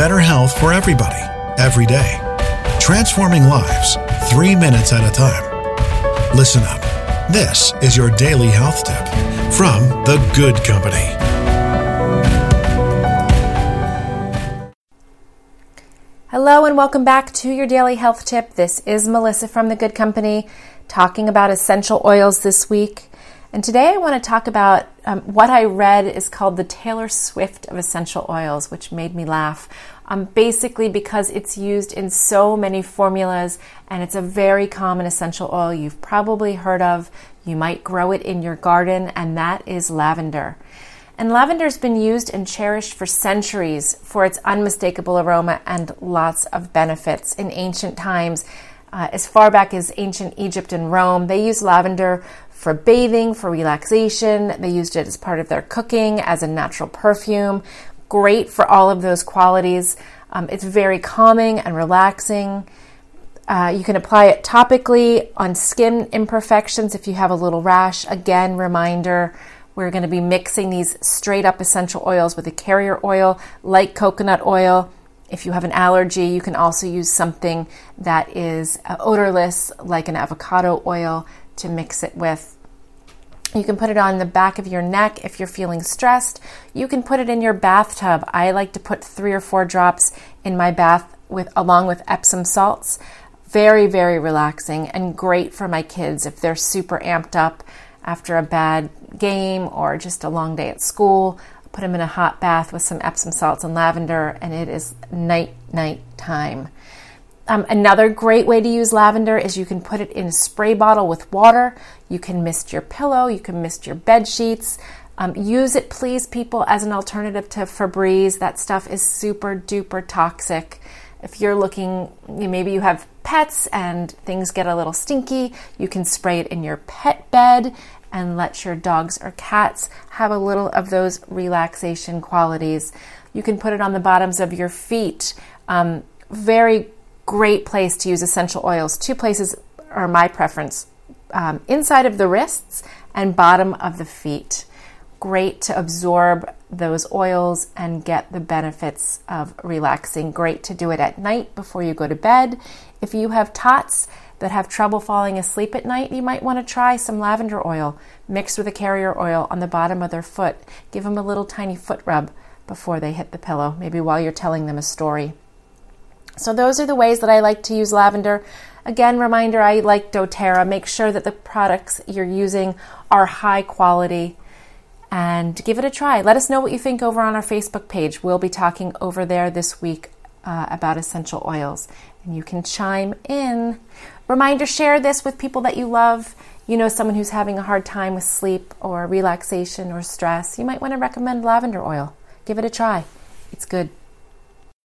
better health for everybody, every day. Transforming lives, three minutes at a time. Listen up. This is your daily health tip from The Good Company. Hello, and welcome back to your daily health tip. This is Melissa from The Good Company talking about essential oils this week. And today I want to talk about um, what I read is called the Taylor Swift of essential oils, which made me laugh. Um, basically, because it's used in so many formulas and it's a very common essential oil you've probably heard of. You might grow it in your garden, and that is lavender. And lavender's been used and cherished for centuries for its unmistakable aroma and lots of benefits. In ancient times, uh, as far back as ancient Egypt and Rome, they used lavender for bathing, for relaxation. They used it as part of their cooking, as a natural perfume. Great for all of those qualities. Um, it's very calming and relaxing. Uh, you can apply it topically on skin imperfections if you have a little rash. Again, reminder we're going to be mixing these straight up essential oils with a carrier oil like coconut oil. If you have an allergy, you can also use something that is uh, odorless, like an avocado oil to mix it with. You can put it on the back of your neck if you're feeling stressed. You can put it in your bathtub. I like to put three or four drops in my bath with along with Epsom salts. Very, very relaxing and great for my kids if they're super amped up after a bad game or just a long day at school. Put them in a hot bath with some Epsom salts and lavender, and it is night, night time. Um, another great way to use lavender is you can put it in a spray bottle with water. You can mist your pillow, you can mist your bed sheets. Um, use it, please, people, as an alternative to Febreze. That stuff is super duper toxic. If you're looking, maybe you have pets and things get a little stinky, you can spray it in your pet bed and let your dogs or cats have a little of those relaxation qualities. You can put it on the bottoms of your feet. Um, very great place to use essential oils. Two places are my preference um, inside of the wrists and bottom of the feet. Great to absorb those oils and get the benefits of relaxing. Great to do it at night before you go to bed. If you have tots that have trouble falling asleep at night, you might want to try some lavender oil mixed with a carrier oil on the bottom of their foot. Give them a little tiny foot rub before they hit the pillow, maybe while you're telling them a story. So those are the ways that I like to use lavender. Again, reminder I like doTERRA. Make sure that the products you're using are high quality and give it a try. Let us know what you think over on our Facebook page. We'll be talking over there this week uh, about essential oils, and you can chime in. Reminder share this with people that you love. You know, someone who's having a hard time with sleep or relaxation or stress. You might want to recommend lavender oil. Give it a try, it's good.